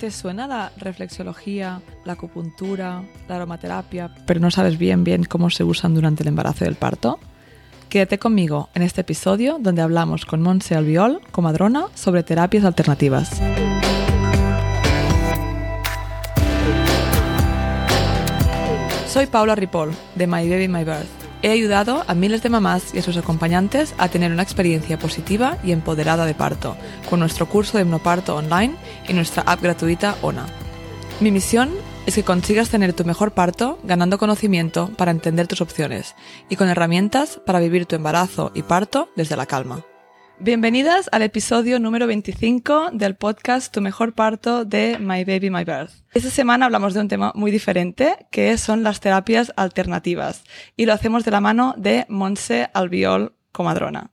¿Te suena la reflexología, la acupuntura, la aromaterapia, pero no sabes bien bien cómo se usan durante el embarazo y el parto? Quédate conmigo en este episodio donde hablamos con Monse Albiol, comadrona, sobre terapias alternativas. Soy Paula Ripoll, de My Baby My Birth He ayudado a miles de mamás y a sus acompañantes a tener una experiencia positiva y empoderada de parto con nuestro curso de hipnoparto online y nuestra app gratuita ONA. Mi misión es que consigas tener tu mejor parto ganando conocimiento para entender tus opciones y con herramientas para vivir tu embarazo y parto desde la calma. Bienvenidas al episodio número 25 del podcast Tu mejor parto de My Baby My Birth. Esta semana hablamos de un tema muy diferente, que son las terapias alternativas, y lo hacemos de la mano de Monse Albiol Comadrona.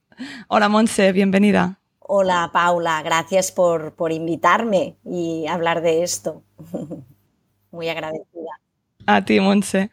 Hola Monse, bienvenida. Hola Paula, gracias por, por invitarme y hablar de esto. muy agradecida. A ti, Monse.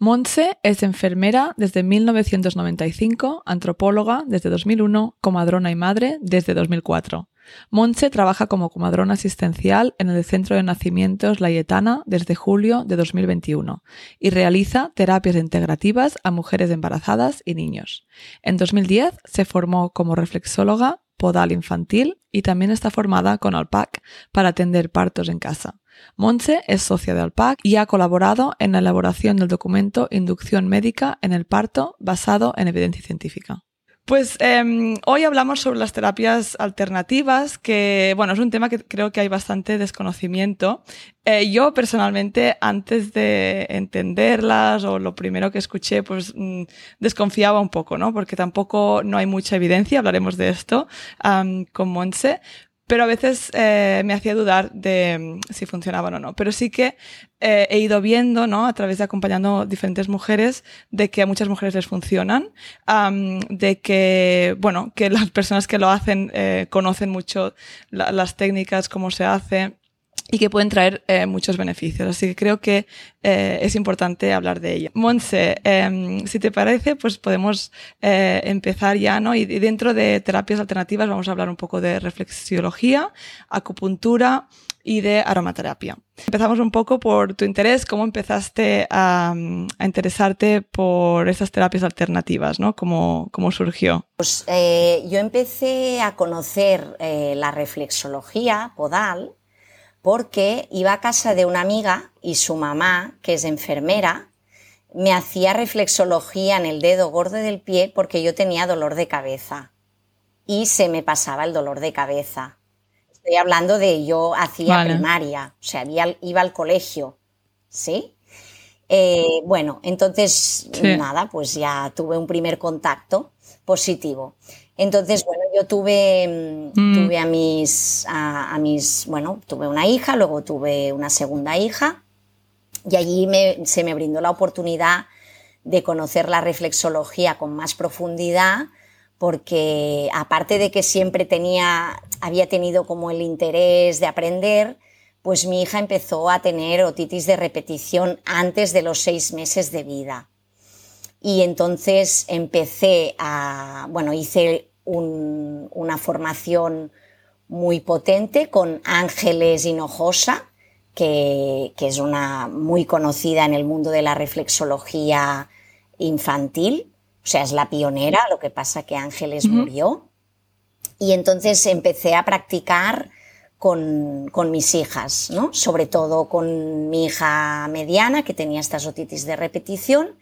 Monse es enfermera desde 1995, antropóloga desde 2001, comadrona y madre desde 2004. Monse trabaja como comadrona asistencial en el Centro de Nacimientos Layetana desde julio de 2021 y realiza terapias integrativas a mujeres embarazadas y niños. En 2010 se formó como reflexóloga podal infantil y también está formada con Alpac para atender partos en casa. Monse es socia de Alpac y ha colaborado en la elaboración del documento Inducción médica en el parto basado en evidencia científica. Pues em, hoy hablamos sobre las terapias alternativas, que bueno, es un tema que creo que hay bastante desconocimiento. Eh, yo personalmente, antes de entenderlas o lo primero que escuché, pues mm, desconfiaba un poco, ¿no? Porque tampoco no hay mucha evidencia, hablaremos de esto con Monse, pero a veces eh, me hacía dudar de mm, si funcionaban o no. Pero sí que eh, he ido viendo, ¿no? A través de acompañando diferentes mujeres, de que a muchas mujeres les funcionan, de que, bueno, que las personas que lo hacen eh, conocen mucho las técnicas, cómo se hace y que pueden traer eh, muchos beneficios. Así que creo que eh, es importante hablar de ella. Monse, em, si te parece, pues podemos eh, empezar ya, ¿no? Y, dentro de terapias alternativas vamos a hablar un poco de reflexiología, acupuntura y de aromaterapia. Empezamos un poco por tu interés, cómo empezaste a, interesarte por esas terapias alternativas, ¿no? ¿Cómo, cómo surgió? Pues yo empecé a conocer la reflexología podal porque iba a casa de una amiga y su mamá, que es enfermera, me hacía reflexología en el dedo gordo del pie porque yo tenía dolor de cabeza y se me pasaba el dolor de cabeza. Estoy hablando de yo hacía primaria, o sea, iba al colegio, ¿sí? Eh, bueno, entonces nada, pues ya tuve un primer contacto positivo. Entonces, bueno, yo tuve, mm, mm. tuve a mis, a, mis, bueno, tuve una hija, luego tuve una segunda hija y allí se me brindó la oportunidad de conocer la reflexología con más profundidad porque aparte de que siempre tenía, había tenido como el interés de aprender, pues mi hija empezó a tener otitis de repetición antes de los seis meses de vida y entonces empecé a, bueno, hice una formación muy potente con Ángeles Hinojosa, que, que, es una muy conocida en el mundo de la reflexología infantil, o sea, es la pionera, lo que pasa que Ángeles murió. Y entonces empecé a practicar con, con, mis hijas, ¿no? sobre todo con mi hija mediana, que tenía estas otitis de repetición,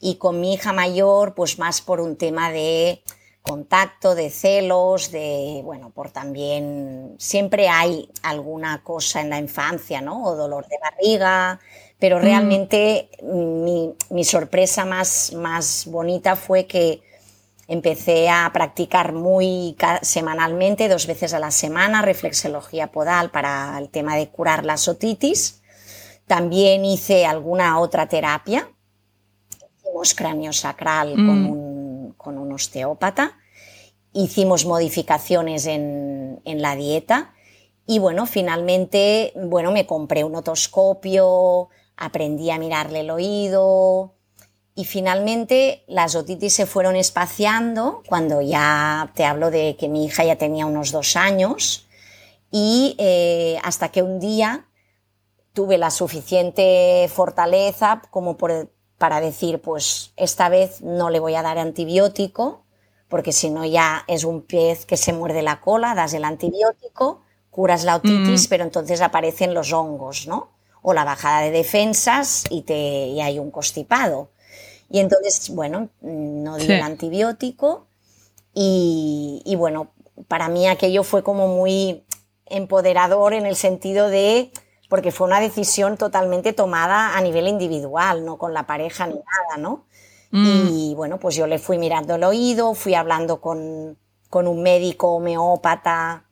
y con mi hija mayor, pues más por un tema de contacto, de celos, de, bueno, por también, siempre hay alguna cosa en la infancia, ¿no? O dolor de barriga, pero mm. realmente mi, mi, sorpresa más, más bonita fue que empecé a practicar muy semanalmente, dos veces a la semana, reflexología podal para el tema de curar la otitis. También hice alguna otra terapia, hicimos cráneo sacral con, mm. un, con, un, osteópata, hicimos modificaciones en, en, la dieta y bueno, finalmente, bueno, me compré un otoscopio, aprendí a mirarle el oído y finalmente las otitis se fueron espaciando cuando ya te hablo de que mi hija ya tenía unos dos años y eh, hasta que un día tuve la suficiente fortaleza como para decir, pues esta vez no le voy a dar antibiótico, porque si no ya es un pez que se muerde la cola, das el antibiótico, curas la otitis, mm. pero entonces aparecen los hongos, ¿no? O la bajada de defensas y, te, y hay un constipado. Y entonces, bueno, no di el antibiótico y, y, bueno, para mí aquello fue como muy empoderador en el sentido de, porque fue una decisión totalmente tomada a nivel individual, no con la pareja ni nada, ¿no? Mm. Y bueno, pues yo le fui mirando el oído, fui hablando con, un médico homeópata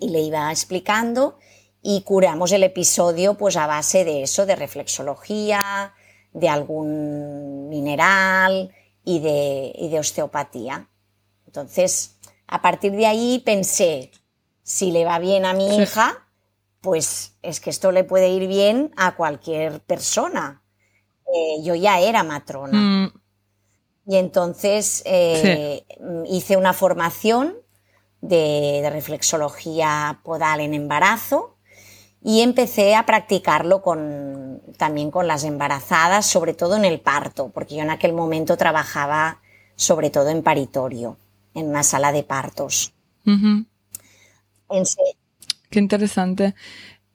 y le iba explicando y curamos el episodio pues a base de eso, de reflexología, de algún mineral y de, y de osteopatía. Entonces, a partir de ahí pensé, si le va bien a mi hija, pues es que esto le puede ir bien a cualquier persona. Eh, yo ya era matrona. Mm. Y entonces eh, hice una formación de, reflexología podal en embarazo y empecé a practicarlo con, también con las embarazadas, sobre todo en el parto, porque yo en aquel momento trabajaba sobre todo en paritorio, en una sala de partos. Qué interesante.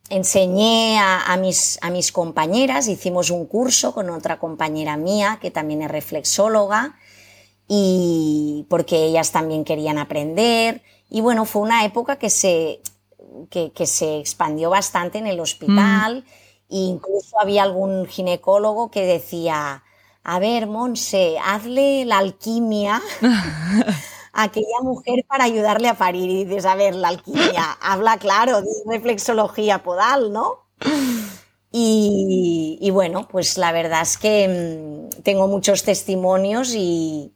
Enseñé a, mis, a mis compañeras, hicimos un curso con otra compañera mía que también es reflexóloga y porque ellas también querían aprender. Y bueno, fue una época que se, que, se expandió bastante en el hospital. E incluso había algún ginecólogo que decía, a ver, Monse, hazle la alquimia aquella mujer para ayudarle a parir. Y dices, a ver, la alquimia, habla claro de reflexología podal, ¿no? Y, bueno, pues la verdad es que mm, tengo muchos testimonios y,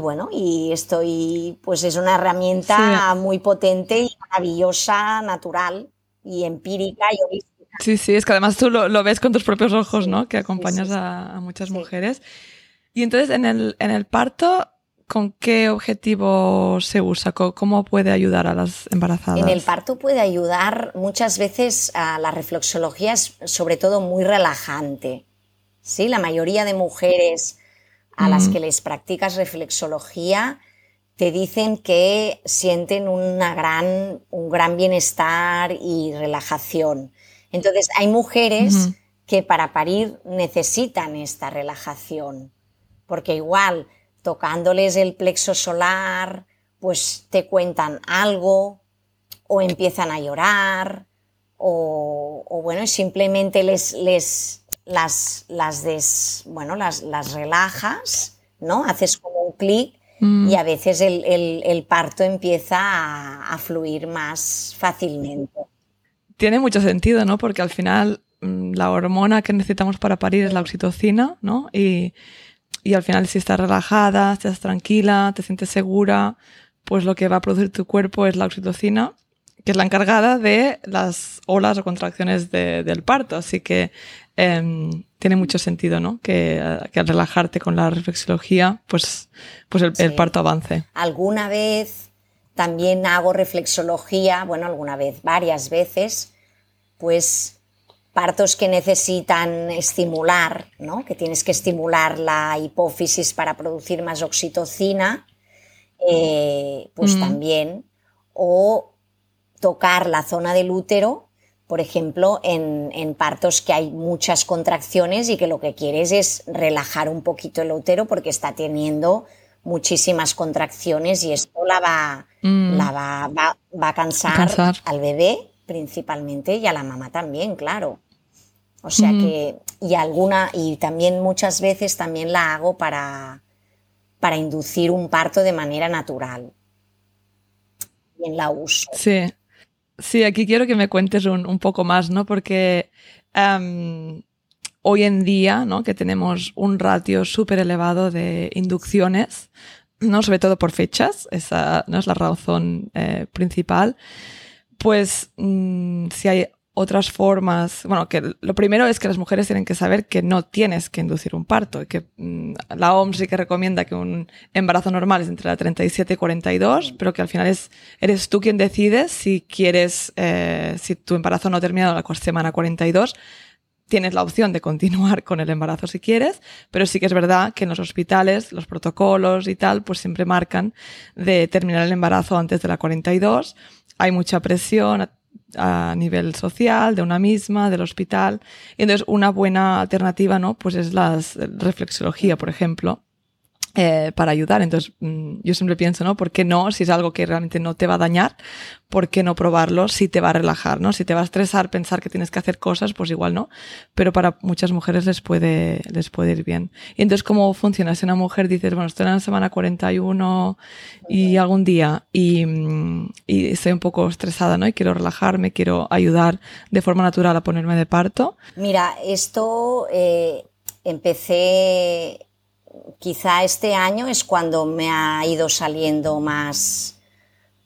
bueno, y estoy, pues es una herramienta muy potente y maravillosa, natural y empírica y holística. Sí, sí, es que además tú lo, ves con tus propios ojos, ¿no? Que acompañas a, a, muchas mujeres. Y entonces en el, en el parto, ¿Con qué objetivo se usa? ¿Cómo puede ayudar a las embarazadas? En el parto puede ayudar muchas veces a la reflexología, es sobre todo muy relajante. ¿sí? La mayoría de mujeres a las que les practicas reflexología te dicen que sienten una gran, un gran bienestar y relajación. Entonces, hay mujeres que para parir necesitan esta relajación, porque igual tocándoles el plexo solar, pues te cuentan algo o empiezan a llorar o, bueno, simplemente les, les las, las, des, bueno, las, las relajas, ¿no? Haces como un clic mm. y a veces el, parto empieza a, a, fluir más fácilmente. Tiene mucho sentido, ¿no? Porque al final mm, la hormona que necesitamos para parir es la oxitocina, ¿no? Y, y al final si estás relajada, estás tranquila, te sientes segura, pues lo que va a producir tu cuerpo es la oxitocina, que es la encargada de las olas o contracciones del parto. Así que em, tiene mucho sentido, ¿no? Que, al relajarte con la reflexología, pues, pues el, el, parto avance. Alguna vez también hago reflexología, bueno, alguna vez, varias veces, pues partos que necesitan estimular, ¿no? que tienes que estimular la hipófisis para producir más oxitocina, eh, pues mm. también, o tocar la zona del útero, por ejemplo, en, partos que hay muchas contracciones y que lo que quieres es relajar un poquito el útero porque está teniendo muchísimas contracciones y esto la va, mm. la va, va, a cansar, al bebé principalmente y a la mamá también, claro. O sea que, y alguna, y también muchas veces también la hago para, para inducir un parto de manera natural. Y en la uso. Sí. Sí, aquí quiero que me cuentes un, poco más, ¿no? Porque em, hoy en día, ¿no? Que tenemos un ratio súper elevado de inducciones, ¿no? Sobre todo por fechas, esa no es la razón eh, principal. Pues mm, si hay otras formas. Bueno, que lo primero es que las mujeres tienen que saber que no tienes que inducir un parto, que mm, la OMS sí que recomienda que un embarazo normal es entre la 37 y 42, pero que al final es, eres tú quien decides si quieres, eh, si tu embarazo no ha terminado la semana 42, tienes la opción de continuar con el embarazo si quieres, pero sí que es verdad que en los hospitales, los protocolos y tal, pues siempre marcan de terminar el embarazo antes de la 42. Hay mucha presión, a nivel social, de una misma, del hospital. Y entonces una buena alternativa, ¿no? Pues es la reflexología, por ejemplo, eh, para ayudar. Entonces, mm, yo siempre pienso, ¿no? ¿Por qué no? Si es algo que realmente no te va a dañar, ¿por qué no probarlo si te va a relajar, ¿no? Si te va a estresar pensar que tienes que hacer cosas, pues igual no. Pero para muchas mujeres les puede, les puede ir bien. Y entonces, ¿cómo funciona? Si una mujer dices, bueno, estoy en la semana 41 y algún día y, mm, y estoy un poco estresada, ¿no? Y quiero relajarme, quiero ayudar de forma natural a ponerme de parto. Mira, esto eh, empecé quizá este año es cuando me ha ido saliendo más,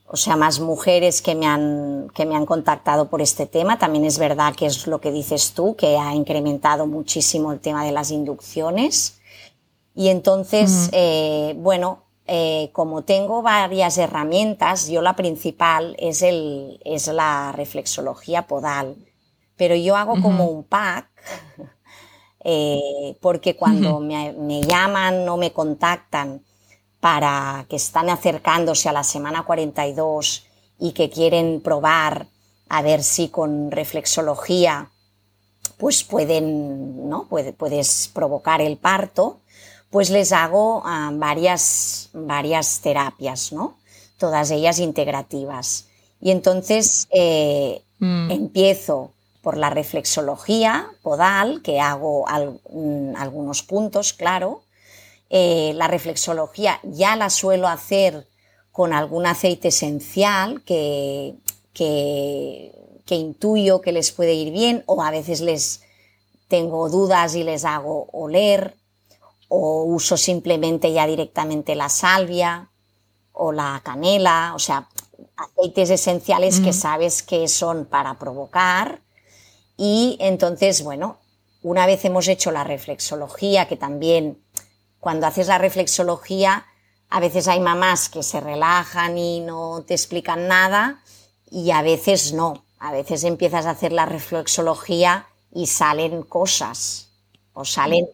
o sea, más mujeres que me han, que me han contactado por este tema. También es verdad que es lo que dices tú, que ha incrementado muchísimo el tema de las inducciones. Y entonces, eh, bueno, eh, como tengo varias herramientas, yo la principal es, el, es la reflexología podal. Pero yo hago como un pack eh, porque cuando me, llaman o me contactan para que están acercándose a la semana 42 y que quieren probar a ver si con reflexología pues pueden, ¿no? puedes provocar el parto, pues les hago ah, varias, varias terapias, ¿no? Todas ellas integrativas. Y entonces eh, mm. empiezo por la reflexología podal, que hago mm, algunos puntos, claro. Eh, la reflexología ya la suelo hacer con algún aceite esencial que, que, que intuyo que les puede ir bien o a veces les tengo dudas y les hago oler o uso simplemente ya directamente la salvia o la canela, o sea, aceites esenciales que sabes que son para provocar y entonces, bueno, una vez hemos hecho la reflexología, que también cuando haces la reflexología, a veces hay mamás que se relajan y no te explican nada y a veces no. A veces empiezas a hacer la reflexología y salen cosas o salen...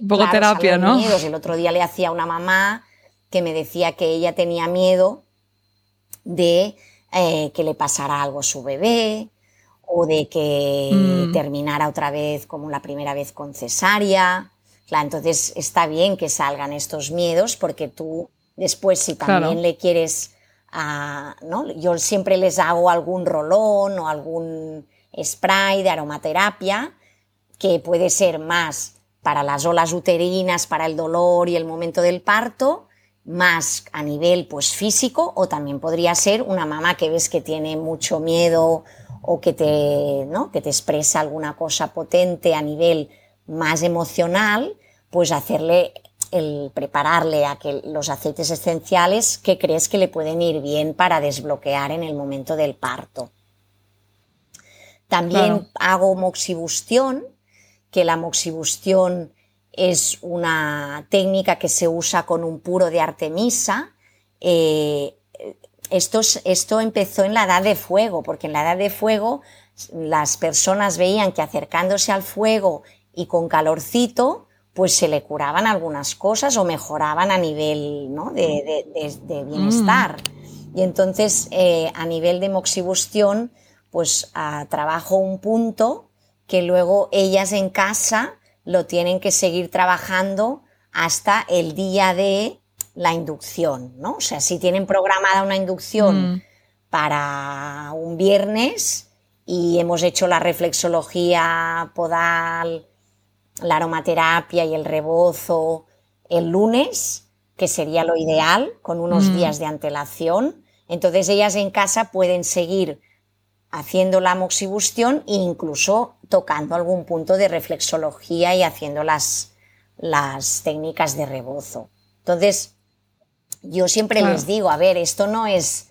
Un poco terapia, ¿no? El otro día le hacía a una mamá que me decía que ella tenía miedo de eh, que le pasara algo a su bebé, o de que mm. terminara otra vez como la primera vez con cesárea. Claro, entonces está bien que salgan estos miedos porque tú después si también le quieres, ah, ¿no? Yo siempre les hago algún rolón o algún spray de aromaterapia que puede ser más para las olas uterinas, para el dolor y el momento del parto, más a nivel pues físico o también podría ser una mamá que ves que tiene mucho miedo o que te, ¿no? que te expresa alguna cosa potente a nivel más emocional, pues hacerle el prepararle a que los aceites esenciales que crees que le pueden ir bien para desbloquear en el momento del parto. También hago moxibustión, que la moxibustión es una técnica que se usa con un puro de Artemisa. Eh, esto, empezó en la edad de fuego, porque en la edad de fuego las personas veían que acercándose al fuego y con calorcito, pues se le curaban algunas cosas o mejoraban a nivel de, bienestar. Mm. Y entonces, eh, a nivel de moxibustión, pues ah, trabajo un punto que luego ellas en casa lo tienen que seguir trabajando hasta el día de la inducción, ¿no? O sea, si tienen programada una inducción mm. para un viernes y hemos hecho la reflexología podal, la aromaterapia y el rebozo el lunes, que sería lo ideal, con unos mm. días de antelación, entonces ellas en casa pueden seguir haciendo la moxibustión e incluso tocando algún punto de reflexología y haciendo las, las técnicas de rebozo. Entonces, yo siempre les digo, a ver, esto no es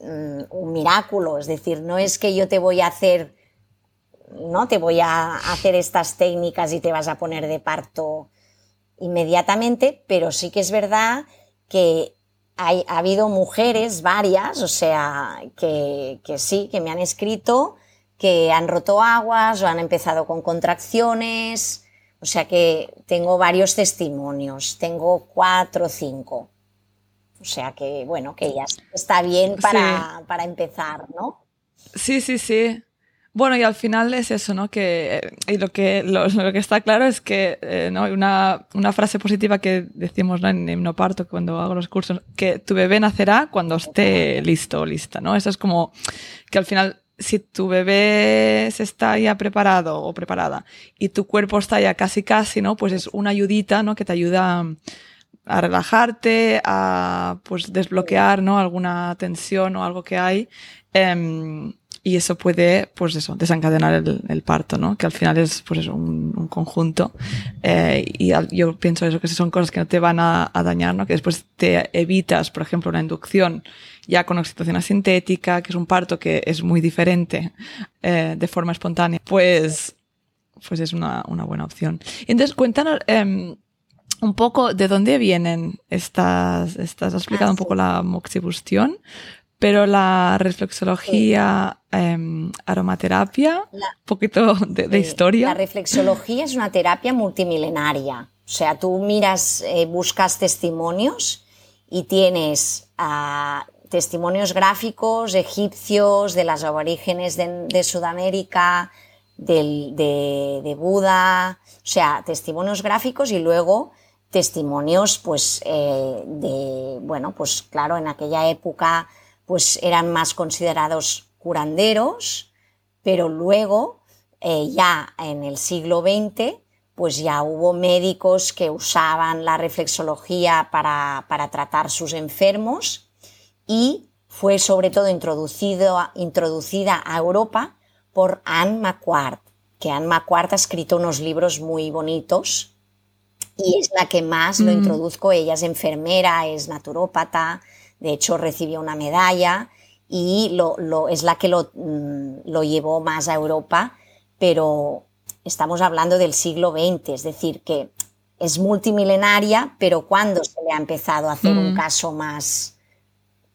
mm, un milagro, es decir, no es que yo te voy a hacer no te voy a hacer estas técnicas y te vas a poner de parto inmediatamente, pero sí que es verdad que hay, ha habido mujeres, varias, o sea, que, que sí, que me han escrito, que han roto aguas o han empezado con contracciones, o sea que tengo varios testimonios, tengo cuatro o cinco. O sea que, bueno, que ya está bien para, para empezar, ¿no? Sí, sí, sí. Bueno, y al final es eso, ¿no? Que, eh, y lo que, lo, que está claro es que, eh, ¿no? Una, una frase positiva que decimos ¿no? en himnoparto cuando hago los cursos, que tu bebé nacerá cuando esté listo o lista, ¿no? Eso es como que al final, si tu bebé se está ya preparado o preparada y tu cuerpo está ya casi casi, ¿no? Pues es una ayudita, ¿no? Que te ayuda a relajarte, a pues desbloquear, ¿no? Alguna tensión o algo que hay. Eh, y eso puede, pues eso, desencadenar el, el, parto, ¿no? Que al final es, pues un, un conjunto. Eh, y yo pienso eso, que son cosas que no te van a, dañar, ¿no? Que después te evitas, por ejemplo, una inducción ya con oxitocina sintética, que es un parto que es muy diferente eh, de forma espontánea, pues, pues es una, una buena opción. Entonces, cuéntanos, eh, un poco de dónde vienen estas, estas, has explicado ah, un poco la moxibustión, pero la reflexología, eh, aromaterapia, un poquito de, de, historia. La reflexología es una terapia multimilenaria. O sea, tú miras, eh, buscas testimonios y tienes uh, testimonios gráficos egipcios de las aborígenes de, de Sudamérica, del, de, de, Buda, o sea, testimonios gráficos y luego testimonios, pues, eh, de, bueno, pues claro, en aquella época pues eran más considerados curanderos, pero luego, eh, ya en el siglo XX, pues ya hubo médicos que usaban la reflexología para, para tratar sus enfermos y fue sobre todo introducido, introducida a Europa por Anne McQuart, que Anne McQuart ha escrito unos libros muy bonitos y es la que más lo mm. introduzco. Ella es enfermera, es naturópata, de hecho recibió una medalla y lo, lo, es la que lo, mm, lo llevó más a Europa, pero estamos hablando del siglo XX, es decir, que es multimilenaria, pero cuando se le ha empezado a hacer mm. un caso más,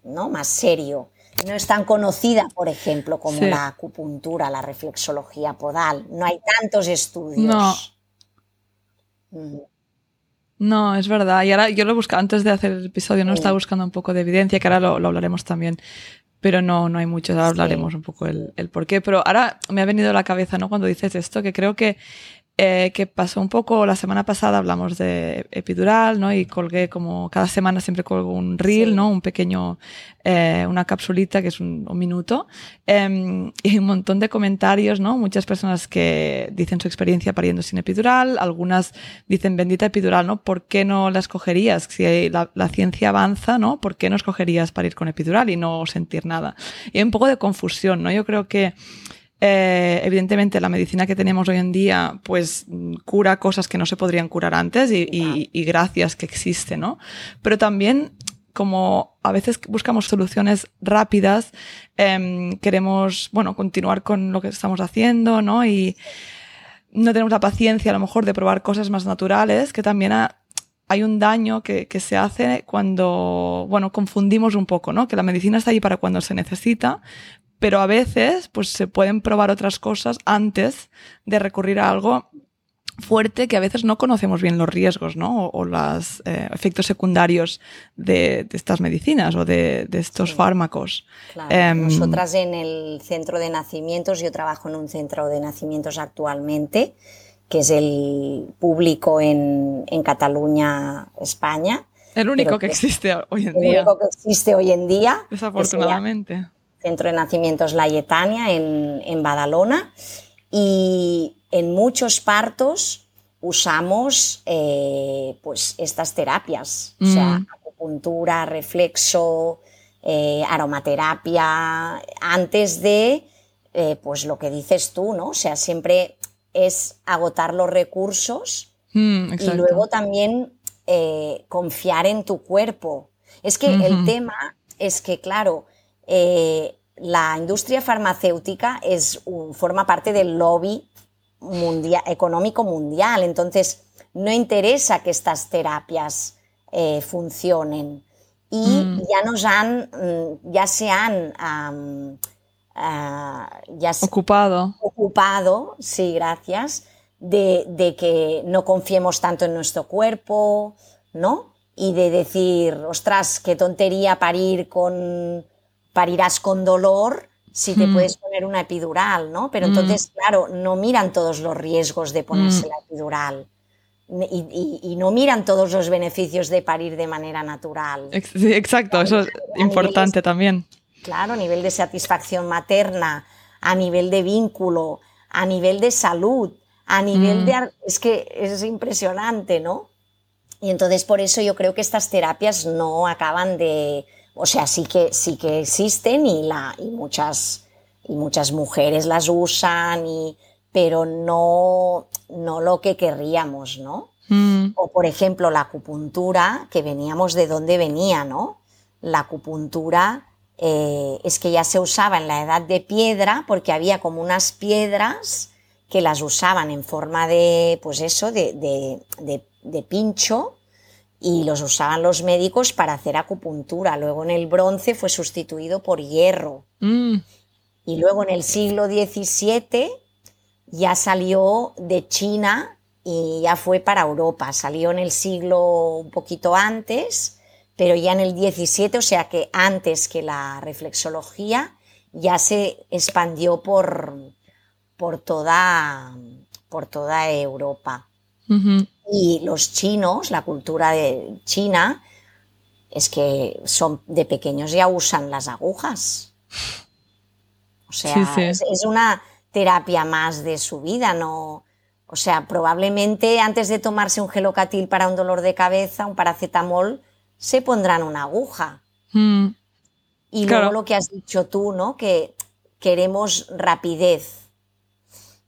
¿no? más serio. No es tan conocida, por ejemplo, como sí. la acupuntura, la reflexología podal. No hay tantos estudios. No. Mm. No, es verdad. Y ahora yo lo buscaba antes de hacer el episodio, no estaba buscando un poco de evidencia, que ahora lo, lo hablaremos también. Pero no, no hay mucho, ahora hablaremos un poco el, el por qué. Pero ahora me ha venido a la cabeza, ¿no? Cuando dices esto, que creo que eh, que pasó un poco la semana pasada, hablamos de epidural, ¿no? Y colgué como cada semana siempre colgo un reel, sí. ¿no? Un pequeño, eh, una capsulita que es un, un minuto. Eh, y un montón de comentarios, ¿no? Muchas personas que dicen su experiencia pariendo sin epidural, algunas dicen bendita epidural, ¿no? ¿Por qué no la escogerías? Si la, la ciencia avanza, ¿no? ¿Por qué no escogerías parir con epidural y no sentir nada? Y hay un poco de confusión, ¿no? Yo creo que eh, evidentemente la medicina que tenemos hoy en día pues cura cosas que no se podrían curar antes y, y, y gracias que existe, ¿no? Pero también como a veces buscamos soluciones rápidas, eh, queremos, bueno, continuar con lo que estamos haciendo, ¿no? Y no tenemos la paciencia a lo mejor de probar cosas más naturales, que también ha, hay un daño que, que, se hace cuando, bueno, confundimos un poco, ¿no? Que la medicina está ahí para cuando se necesita, pero a veces pues se pueden probar otras cosas antes de recurrir a algo fuerte que a veces no conocemos bien los riesgos ¿no? o, o los eh, efectos secundarios de, de, estas medicinas o de, de estos sí, fármacos. Claro. Um, Nosotras en el centro de nacimientos, yo trabajo en un centro de nacimientos actualmente, que es el público en, en Cataluña, España. El único que, que, existe hoy en el día. El único que existe hoy en día. Desafortunadamente. Centro de Nacimientos La Yetania en, en Badalona y en muchos partos usamos eh, pues estas terapias, mm. o sea, mm. acupuntura, reflexo, eh, aromaterapia, antes de eh, pues lo que dices tú, ¿no? O sea, siempre es agotar los recursos mm, y luego también confiar en tu cuerpo. Es que el tema es que, claro, eh, la industria farmacéutica es, forma parte del lobby mundial, económico mundial, entonces no interesa que estas terapias eh, funcionen. Y mm. ya nos han, mm, ya se han ah, ya ocupado. ocupado, sí, gracias, de, de, que no confiemos tanto en nuestro cuerpo, ¿no? Y de decir, ostras, qué tontería parir con, parirás con dolor si te mm. puedes poner una epidural, ¿no? Pero entonces, claro, no miran todos los riesgos de ponerse la epidural y, no miran todos los beneficios de parir de manera natural. Sí, exacto, eso es importante también. Claro, a nivel de satisfacción materna, a nivel de vínculo, a nivel de salud, a nivel de... Es que es impresionante, ¿no? Y entonces por eso yo creo que estas terapias no acaban de... O sea, sí que, sí que existen y, la, y, muchas, y muchas mujeres las usan y pero no, no lo que querríamos, ¿no? Mm. O por ejemplo la acupuntura, que veníamos de dónde venía, ¿no? La acupuntura eh, es que ya se usaba en la edad de piedra porque había como unas piedras que las usaban en forma de, pues eso, de, de, de, pincho y los usaban los médicos para hacer acupuntura. Luego en el bronce fue sustituido por hierro. Mm. Y luego en el siglo XVII ya salió de China y ya fue para Europa. Salió en el siglo un poquito antes, pero ya en el 17, o sea que antes que la reflexología, ya se expandió por, por, toda, por toda Europa. Y los chinos, la cultura de China, es que son de pequeños ya usan las agujas. O sea, es, una terapia más de su vida, no. O sea, probablemente antes de tomarse un gelocatil para un dolor de cabeza, un paracetamol, se pondrán una aguja. Hmm. Y luego lo que has dicho tú, ¿no? Que queremos rapidez.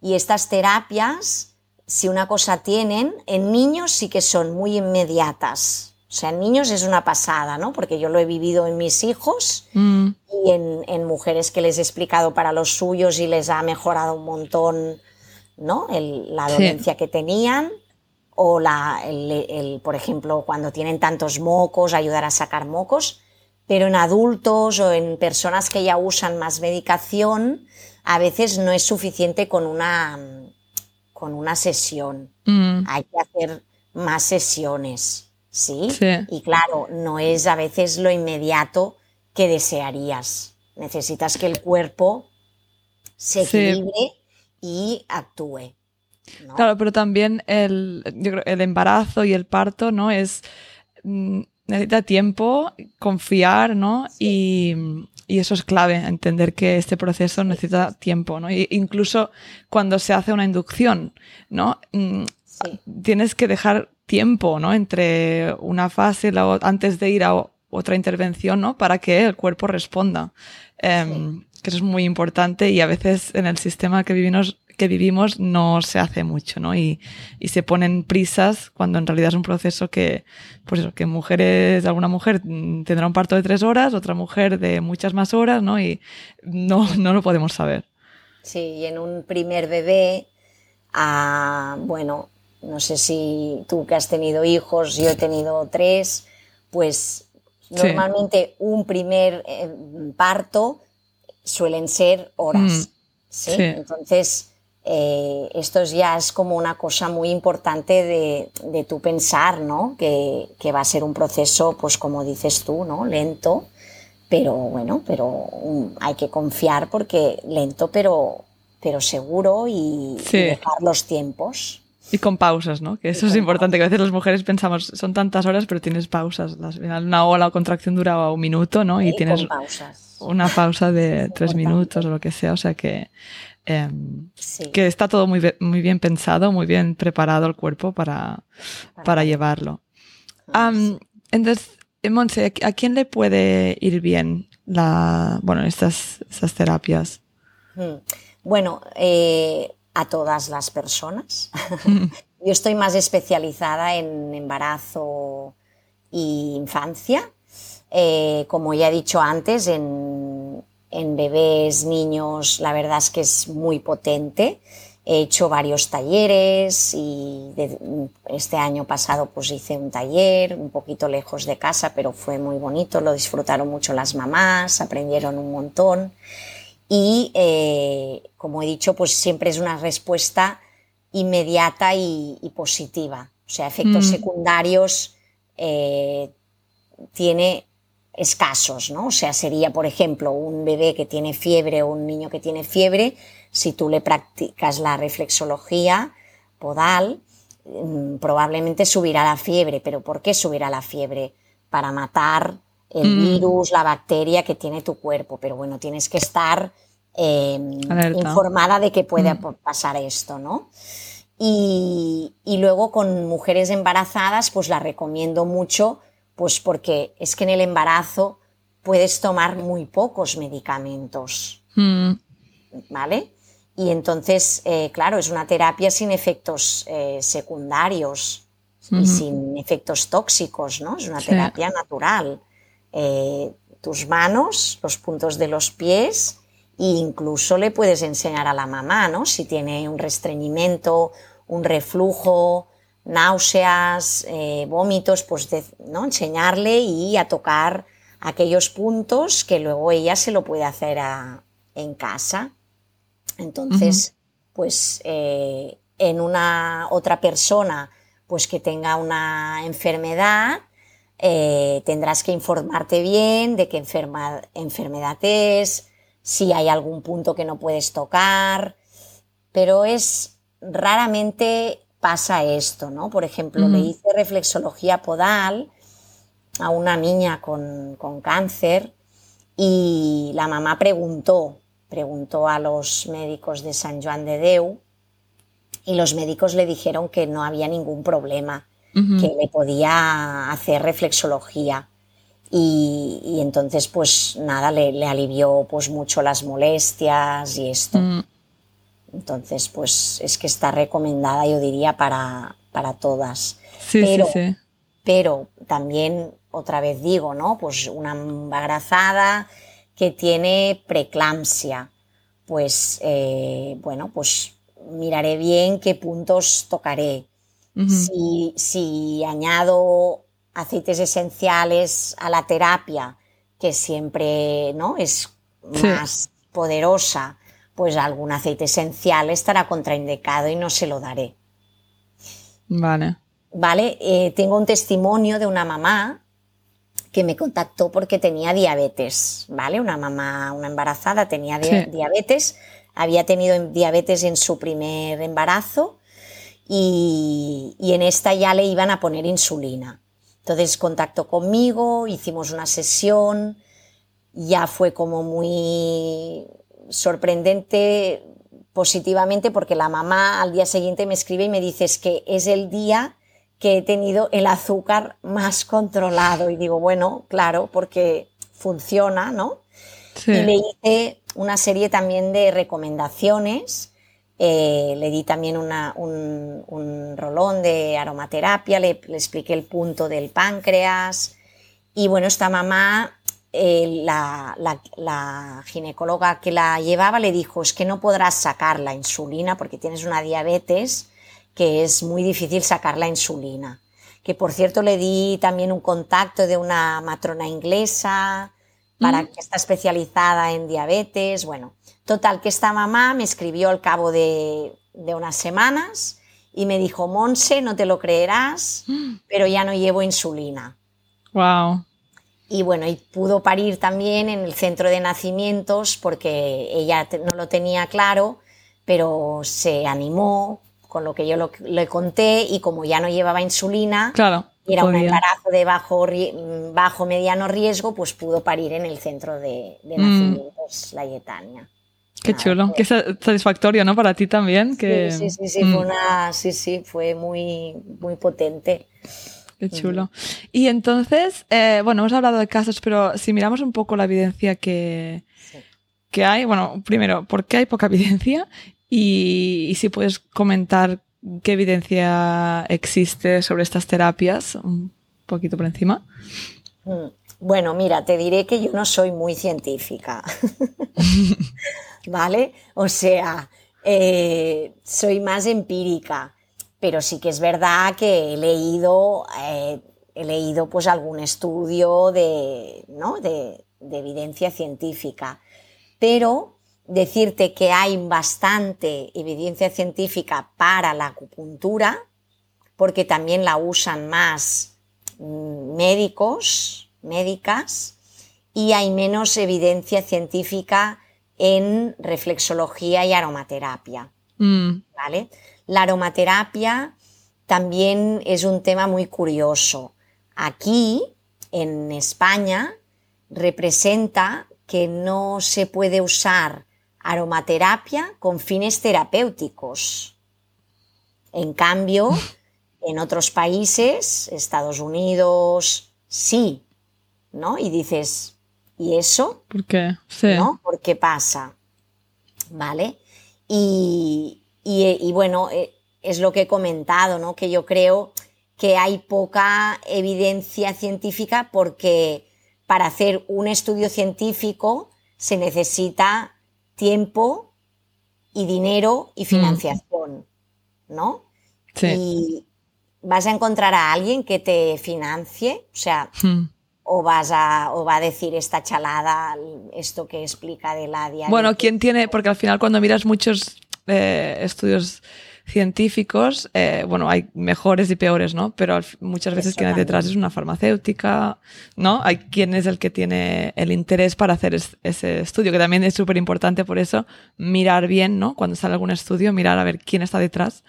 Y estas terapias, si una cosa tienen, en niños sí que son muy inmediatas. O sea, en niños es una pasada, ¿no? Porque yo lo he vivido en mis hijos mm. y en, mujeres que les he explicado para los suyos y les ha mejorado un montón, ¿no? la dolencia que tenían. O la, el, por ejemplo, cuando tienen tantos mocos, ayudar a sacar mocos. Pero en adultos o en personas que ya usan más medicación, a veces no es suficiente con una, con una sesión. Mm. Hay que hacer más sesiones. ¿sí? Y claro, no es a veces lo inmediato que desearías. Necesitas que el cuerpo se equilibre y actúe. Claro, pero también el, el embarazo y el parto, ¿no? Es mm, necesita tiempo, confiar, ¿no? Y, y, eso es clave, entender que este proceso necesita tiempo, ¿no? incluso cuando se hace una inducción, ¿no? Mm, tienes que dejar tiempo, ¿no? Entre una fase, la, antes de ir a otra intervención, ¿no? Para que el cuerpo responda. Em, que eso es muy importante y a veces en el sistema que vivimos, que vivimos no se hace mucho, ¿no? Y, y se ponen prisas cuando en realidad es un proceso que, pues eso, que mujeres, alguna mujer tendrá un parto de tres horas, otra mujer de muchas más horas, ¿no? Y no, no lo podemos saber. Sí, y en un primer bebé, ah, bueno, no sé si tú que has tenido hijos, yo he tenido tres, pues normalmente un primer eh, parto suelen ser horas. Mm, ¿sí? Entonces, eh, esto ya es como una cosa muy importante de, de tu pensar, ¿no? Que, que, va a ser un proceso, pues como dices tú, ¿no? Lento, pero bueno, pero hay que confiar porque lento, pero, pero seguro y dejar los tiempos. Y con pausas, ¿no? Que eso es importante, que a veces las mujeres pensamos, son tantas horas, pero tienes pausas. Una ola o contracción dura un minuto, ¿no? Y, tienes una pausa de tres minutos o lo que sea. O sea que, em, que está todo muy, muy bien pensado, muy bien preparado el cuerpo para, para llevarlo. entonces, Monse, ¿a quién le puede ir bien la, bueno, estas, estas terapias? Bueno, eh, a todas las personas. Yo estoy más especializada en embarazo e infancia. Eh, como ya he dicho antes, en, en bebés, niños, la verdad es que es muy potente. He hecho varios talleres y este año pasado pues hice un taller un poquito lejos de casa, pero fue muy bonito, lo disfrutaron mucho las mamás, aprendieron un montón y eh, como he dicho pues siempre es una respuesta inmediata y, positiva, o sea, efectos mm. secundarios eh, tiene escasos, ¿no? O sea, sería, por ejemplo, un bebé que tiene fiebre o un niño que tiene fiebre, si tú le practicas la reflexología podal, mm, probablemente subirá la fiebre. ¿Pero por qué subirá la fiebre? Para matar el mm. virus, la bacteria que tiene tu cuerpo. Pero bueno, tienes que estar em, informada de que puede mm. pasar esto, ¿no? Y, y luego con mujeres embarazadas, pues la recomiendo mucho pues porque es que en el embarazo puedes tomar muy pocos medicamentos. Mm. ¿Vale? Y entonces, eh, claro, es una terapia sin efectos eh, secundarios y sin efectos tóxicos, ¿no? Es una terapia natural. Eh, tus manos, los puntos de los pies, e incluso le puedes enseñar a la mamá, ¿no? Si tiene un restreñimiento, un reflujo, náuseas, eh, vómitos, pues ¿no? enseñarle y a tocar aquellos puntos que luego ella se lo puede hacer en casa. Entonces, pues eh, en una otra persona pues que tenga una enfermedad, eh, tendrás que informarte bien de qué enfermedad es, si hay algún punto que no puedes tocar, pero es raramente pasa esto, ¿no? Por ejemplo, le hice reflexología podal a una niña con, cáncer y la mamá preguntó, preguntó a los médicos de San Juan de Deu y los médicos le dijeron que no había ningún problema, que le podía hacer reflexología. Y, entonces, pues nada, le, alivió pues mucho las molestias y esto. Mm. Entonces, pues es que está recomendada, yo diría, para, para todas. Sí, pero, sí, pero también, otra vez digo, ¿no? Pues una embarazada que tiene preeclampsia, pues, eh, bueno, pues miraré bien qué puntos tocaré. si, si añado aceites esenciales a la terapia, que siempre ¿no? es más poderosa, pues algún aceite esencial estará contraindicado y no se lo daré. Vale. Vale, eh, tengo un testimonio de una mamá que me contactó porque tenía diabetes, ¿vale? Una mamá, una embarazada tenía diabetes, había tenido diabetes en su primer embarazo y, y en esta ya le iban a poner insulina. Entonces contactó conmigo, hicimos una sesión, ya fue como muy sorprendente positivamente porque la mamá al día siguiente me escribe y me dice es que es el día que he tenido el azúcar más controlado y digo, bueno, claro, porque funciona, ¿no? Y le hice una serie también de recomendaciones, eh, le di también un, rolón de aromaterapia, le, le expliqué el punto del páncreas y bueno, esta mamá eh, la, ginecóloga que la llevaba le dijo, es que no podrás sacar la insulina porque tienes una diabetes que es muy difícil sacar la insulina. Que por cierto le di también un contacto de una matrona inglesa para mm. que está especializada en diabetes. Bueno, total, que esta mamá me escribió al cabo de, de unas semanas y me dijo, Monse, no te lo creerás, pero ya no llevo insulina. Wow y bueno, y pudo parir también en el centro de nacimientos porque ella no lo tenía claro, pero se animó con lo que yo le conté y como ya no llevaba insulina, claro, era un embarazo de bajo, bajo mediano riesgo, pues pudo parir en el centro de, mm. nacimientos la Yetania. Qué chulo, qué satisfactorio, ¿no? Para ti también. Que... Sí, sí, sí, fue mm. una, sí, sí, fue muy, muy potente. Qué chulo. Y entonces, eh, bueno, hemos hablado de casos, pero si miramos un poco la evidencia que, que hay, bueno, primero, ¿por qué hay poca evidencia? Y, si puedes comentar qué evidencia existe sobre estas terapias, un poquito por encima. Mm, Bueno, mira, te diré que yo no soy muy científica, ¿vale? O sea, eh, soy más empírica, pero sí que es verdad que he leído, eh, he leído pues algún estudio de, ¿no? de, de evidencia científica, pero decirte que hay bastante evidencia científica para la acupuntura, porque también la usan más mm, médicos, médicas, y hay menos evidencia científica en reflexología y aromaterapia. Mm. ¿vale? La aromaterapia también es un tema muy curioso. Aquí, en España, representa que no se puede usar aromaterapia con fines terapéuticos. En cambio, en otros países, Estados Unidos, sí, ¿no? Y dices, ¿y eso? ¿Por qué? Sí. ¿No? ¿Por qué pasa? ¿Vale? Y, y- y bueno, eh, es lo que he comentado, ¿no? Que yo creo que hay poca evidencia científica porque para hacer un estudio científico se necesita tiempo y dinero y financiación, ¿no? Sí. Y vas a encontrar a alguien que te financie, o sea, Mm. o vas a o va a decir esta chalada, esto que explica de la diabetes. Bueno, ¿quién tiene? Porque al final cuando miras muchos eh, estudios científicos, eh, bueno, hay mejores y peores, ¿no? Pero muchas veces Eso quien hay detrás es una farmacéutica, ¿no? Hay quien es el que tiene el interés para hacer es- ese estudio, que también es súper importante por eso, mirar bien, ¿no? Cuando sale algún estudio, mirar a ver quién está detrás,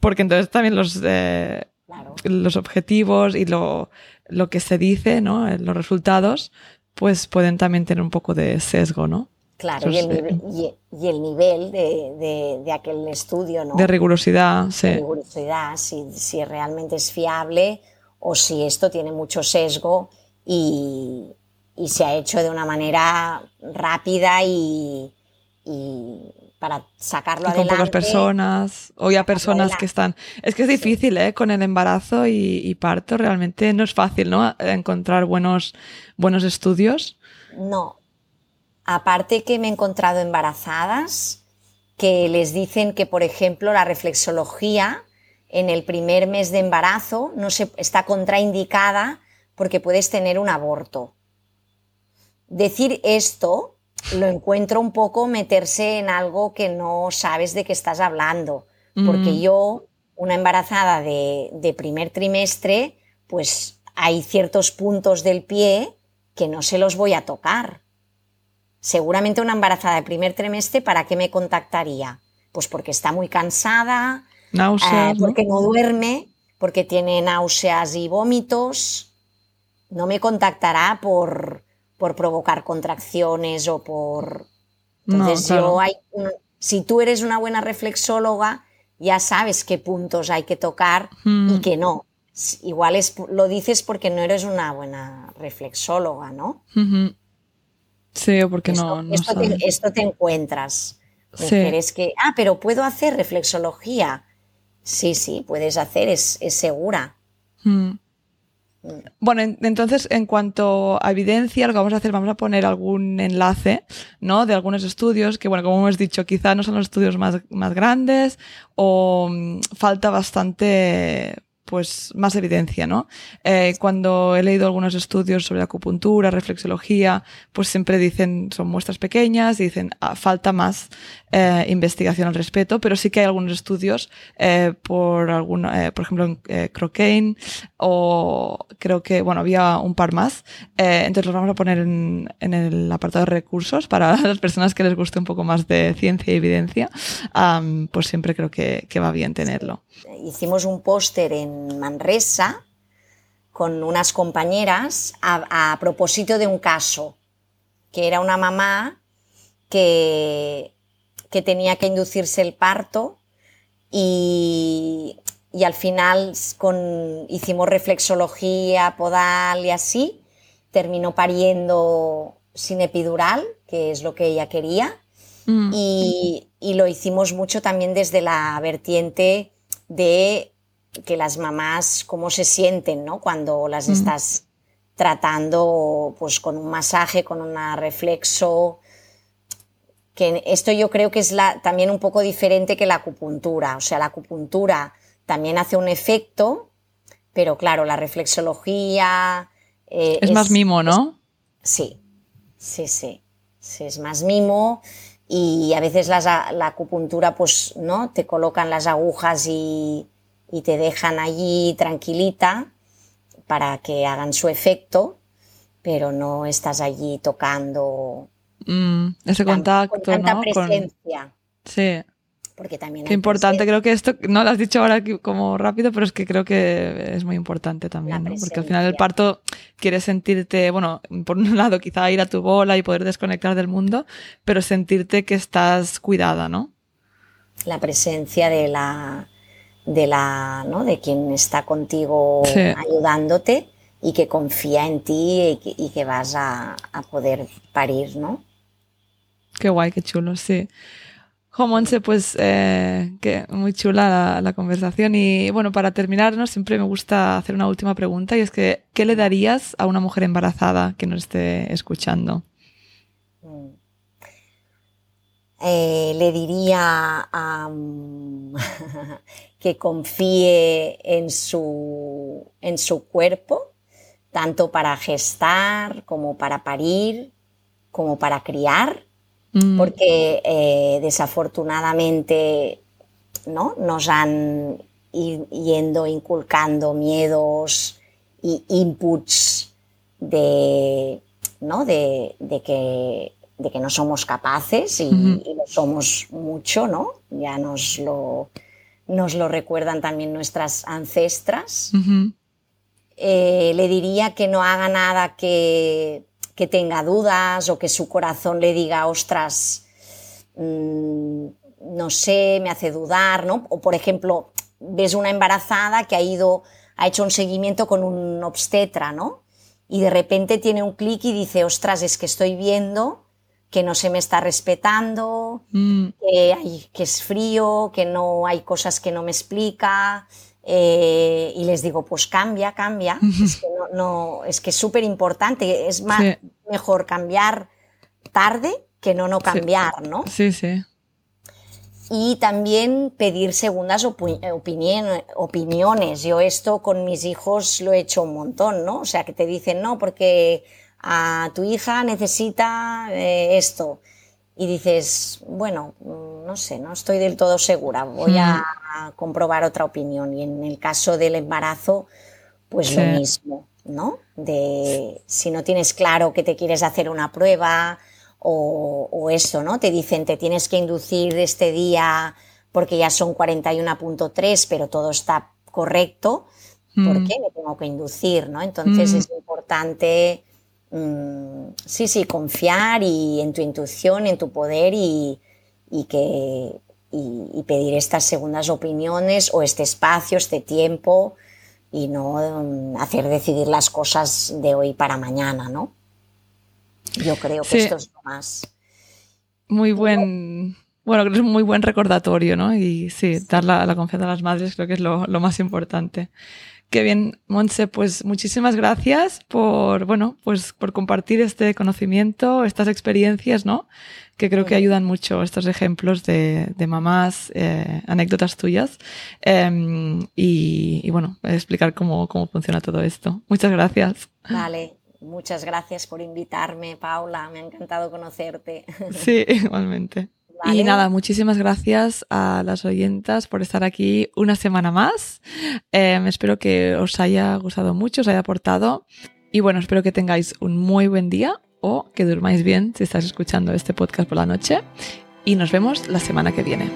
porque entonces también los, eh, Claro. los objetivos y lo, lo que se dice, ¿no? Eh, Los resultados, pues pueden también tener un poco de sesgo, ¿no? Claro, y el, y, y el nivel de, de- de aquel estudio, ¿no? De rigurosidad, sí. De rigurosidad, si, si realmente es fiable o si esto tiene mucho sesgo y, y se ha hecho de una manera rápida y, para sacarlo Y con adelante. pocas personas, o ya personas adelante. que están... Es que es difícil, ¿eh? Con el embarazo y, y parto realmente no es fácil, ¿no? Encontrar buenos, buenos estudios. No. Aparte que me he encontrado embarazadas que les dicen que, por ejemplo, la reflexología en el primer mes de embarazo no se, está contraindicada porque puedes tener un aborto. Decir esto lo encuentro un poco meterse en algo que no sabes de qué estás hablando. Porque Mm. yo, una embarazada de, de primer trimestre, pues hay ciertos puntos del pie que no se los voy a tocar. Seguramente una embarazada de primer trimestre, ¿para qué me contactaría? Pues porque está muy cansada, Náuseas, eh, porque no duerme, porque tiene náuseas y vómitos. No me contactará por, por provocar contracciones o por... No, Entonces claro. yo hay si tú eres una buena reflexóloga, ya sabes qué puntos hay que tocar y qué no. Igual es, lo dices porque no eres una buena reflexóloga, ¿no? Sí, o porque esto, no, no esto te, esto te encuentras. Sí. Mujeres que, ah, pero puedo hacer reflexología. Sí, sí, puedes hacer, es, es segura. Mm. Bueno, en- entonces, en cuanto a evidencia, lo que vamos a hacer, vamos a poner algún enlace, ¿no? De algunos estudios que, bueno, como hemos dicho, quizá no son los estudios más, más grandes o mm, falta bastante, pues, más evidencia, ¿no? Eh, cuando he leído algunos estudios sobre acupuntura, reflexología, pues siempre dicen, son muestras pequeñas dicen, ah, falta más eh, investigación al respecto, pero sí que hay algunos estudios eh, por alguna, eh, por ejemplo, en eh, Crocaine o creo que, bueno, había un par más. Eh, entonces los vamos a poner en, en el apartado de recursos para las personas que les guste un poco más de ciencia y evidencia. Pues siempre creo que, que va bien tenerlo. Hicimos un póster en Manresa con unas compañeras a, a propósito de un caso, que era una mamá que, que tenía que inducirse el parto y, y al final con, hicimos reflexología, podal y así, terminó pariendo sin epidural, que es lo que ella quería, Mm. y, y lo hicimos mucho también desde la vertiente de que las mamás, cómo se sienten, ¿no? Cuando las estás tratando pues con un masaje, con una reflexo, que esto yo creo que es la, también un poco diferente que la acupuntura. O sea, la acupuntura también hace un efecto, pero claro, la reflexología... Eh, es, más mimo, ¿no? sí, sí, sí, sí, es más mimo y a veces la, la acupuntura pues, ¿no? Te colocan las agujas y, y te dejan allí tranquilita para que hagan su efecto, pero no estás allí tocando. Mm, ese contacto, con tanta presencia. Sí. Porque también. Qué importante, creo que esto, no lo has dicho ahora como rápido, pero es que creo que es muy importante también, ¿no? Porque al final el parto quieres sentirte, bueno, por un lado quizá ir a tu bola y poder desconectar del mundo, pero sentirte que estás cuidada, ¿no? La presencia de la, de la, ¿no? de quien está contigo ayudándote y que confía en ti y que, vas a, poder parir, ¿no? Qué guay, qué chulo, sí. Jo, pues eh, que muy chula la, conversación. Y bueno, para terminar, ¿no? siempre me gusta hacer una última pregunta y es que, ¿qué le darías a una mujer embarazada que nos esté escuchando? Mm. Eh, le diría que confíe en su, en su cuerpo, tanto para gestar como para parir, como para criar, mm. porque eh, desafortunadamente ¿no? nos han yendo inculcando miedos y inputs de, ¿no? de, que de que no somos capaces y, lo somos mucho, ¿no? Ya nos lo, nos lo recuerdan también nuestras ancestras. Eh, le diría que no haga nada que, que, tenga dudas o que su corazón le diga, ostras, mm, no sé, me hace dudar, ¿no? O por ejemplo, ves una embarazada que ha ido, ha hecho un seguimiento con un obstetra, ¿no? Y de repente tiene un clic y dice, ostras, es que estoy viendo que no se me está respetando, mm. que, que, es frío, que no hay cosas que no me explica. Eh, y les digo, pues cambia, cambia. es que no, es que es súper importante. Es más, mejor cambiar tarde que no no cambiar, ¿no? Sí, sí. Y también pedir segundas opiniones. Yo esto con mis hijos lo he hecho un montón, ¿no? O sea, que te dicen, no, porque a tu hija necesita eh, esto. Y dices, bueno, no sé, no estoy del todo segura, voy a hmm. comprobar otra opinión. Y en el caso del embarazo, pues lo mismo, ¿no? De si no tienes claro que te quieres hacer una prueba o, o eso, ¿no? Te dicen, te tienes que inducir este día porque ya son 41.3, pero todo está correcto. ¿Por hmm. qué me tengo que inducir, no? Entonces hmm. es importante Mm, sí, sí, confiar y en tu intuición, en tu poder y, que, y, pedir estas segundas opiniones o este espacio, este tiempo y no mm, hacer decidir las cosas de hoy para mañana, ¿no? Yo creo que esto es lo más. Muy buen, bueno, creo que es un muy buen recordatorio, ¿no? Y sí, dar la, confianza a las madres creo que es lo, lo más importante. Qué bien, Monse, pues muchísimas gracias por, bueno, pues por compartir este conocimiento, estas experiencias, ¿no? Que creo que ayudan mucho estos ejemplos de, de mamás, eh, anécdotas tuyas, em, y, bueno, explicar cómo, cómo funciona todo esto. Muchas gracias. Vale, Muchas gracias por invitarme, Paula. Me ha encantado conocerte. Sí, igualmente. Y nada, muchísimas gracias a las oyentas por estar aquí una semana más. Em, espero que os haya gustado mucho, os haya aportado. Y bueno, espero que tengáis un muy buen día o que durmáis bien si estás escuchando este podcast por la noche. Y nos vemos la semana que viene.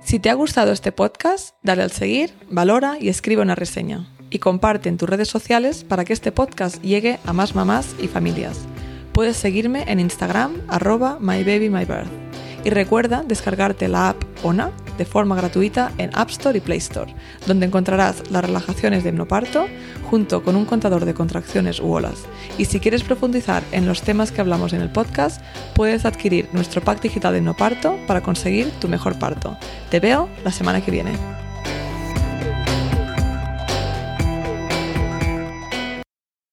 Si te ha gustado este podcast, dale al seguir, valora y escribe una reseña. Y comparte en tus redes sociales para que este podcast llegue a más mamás y familias. Puedes seguirme en Instagram, arroba mybabymybirth. Y recuerda descargarte la app ONA de forma gratuita en App Store y Play Store, donde encontrarás las relajaciones de hipnoparto junto con un contador de contracciones u olas. Y si quieres profundizar en los temas que hablamos en el podcast, puedes adquirir nuestro pack digital de hipnoparto para conseguir tu mejor parto. Te veo la semana que viene.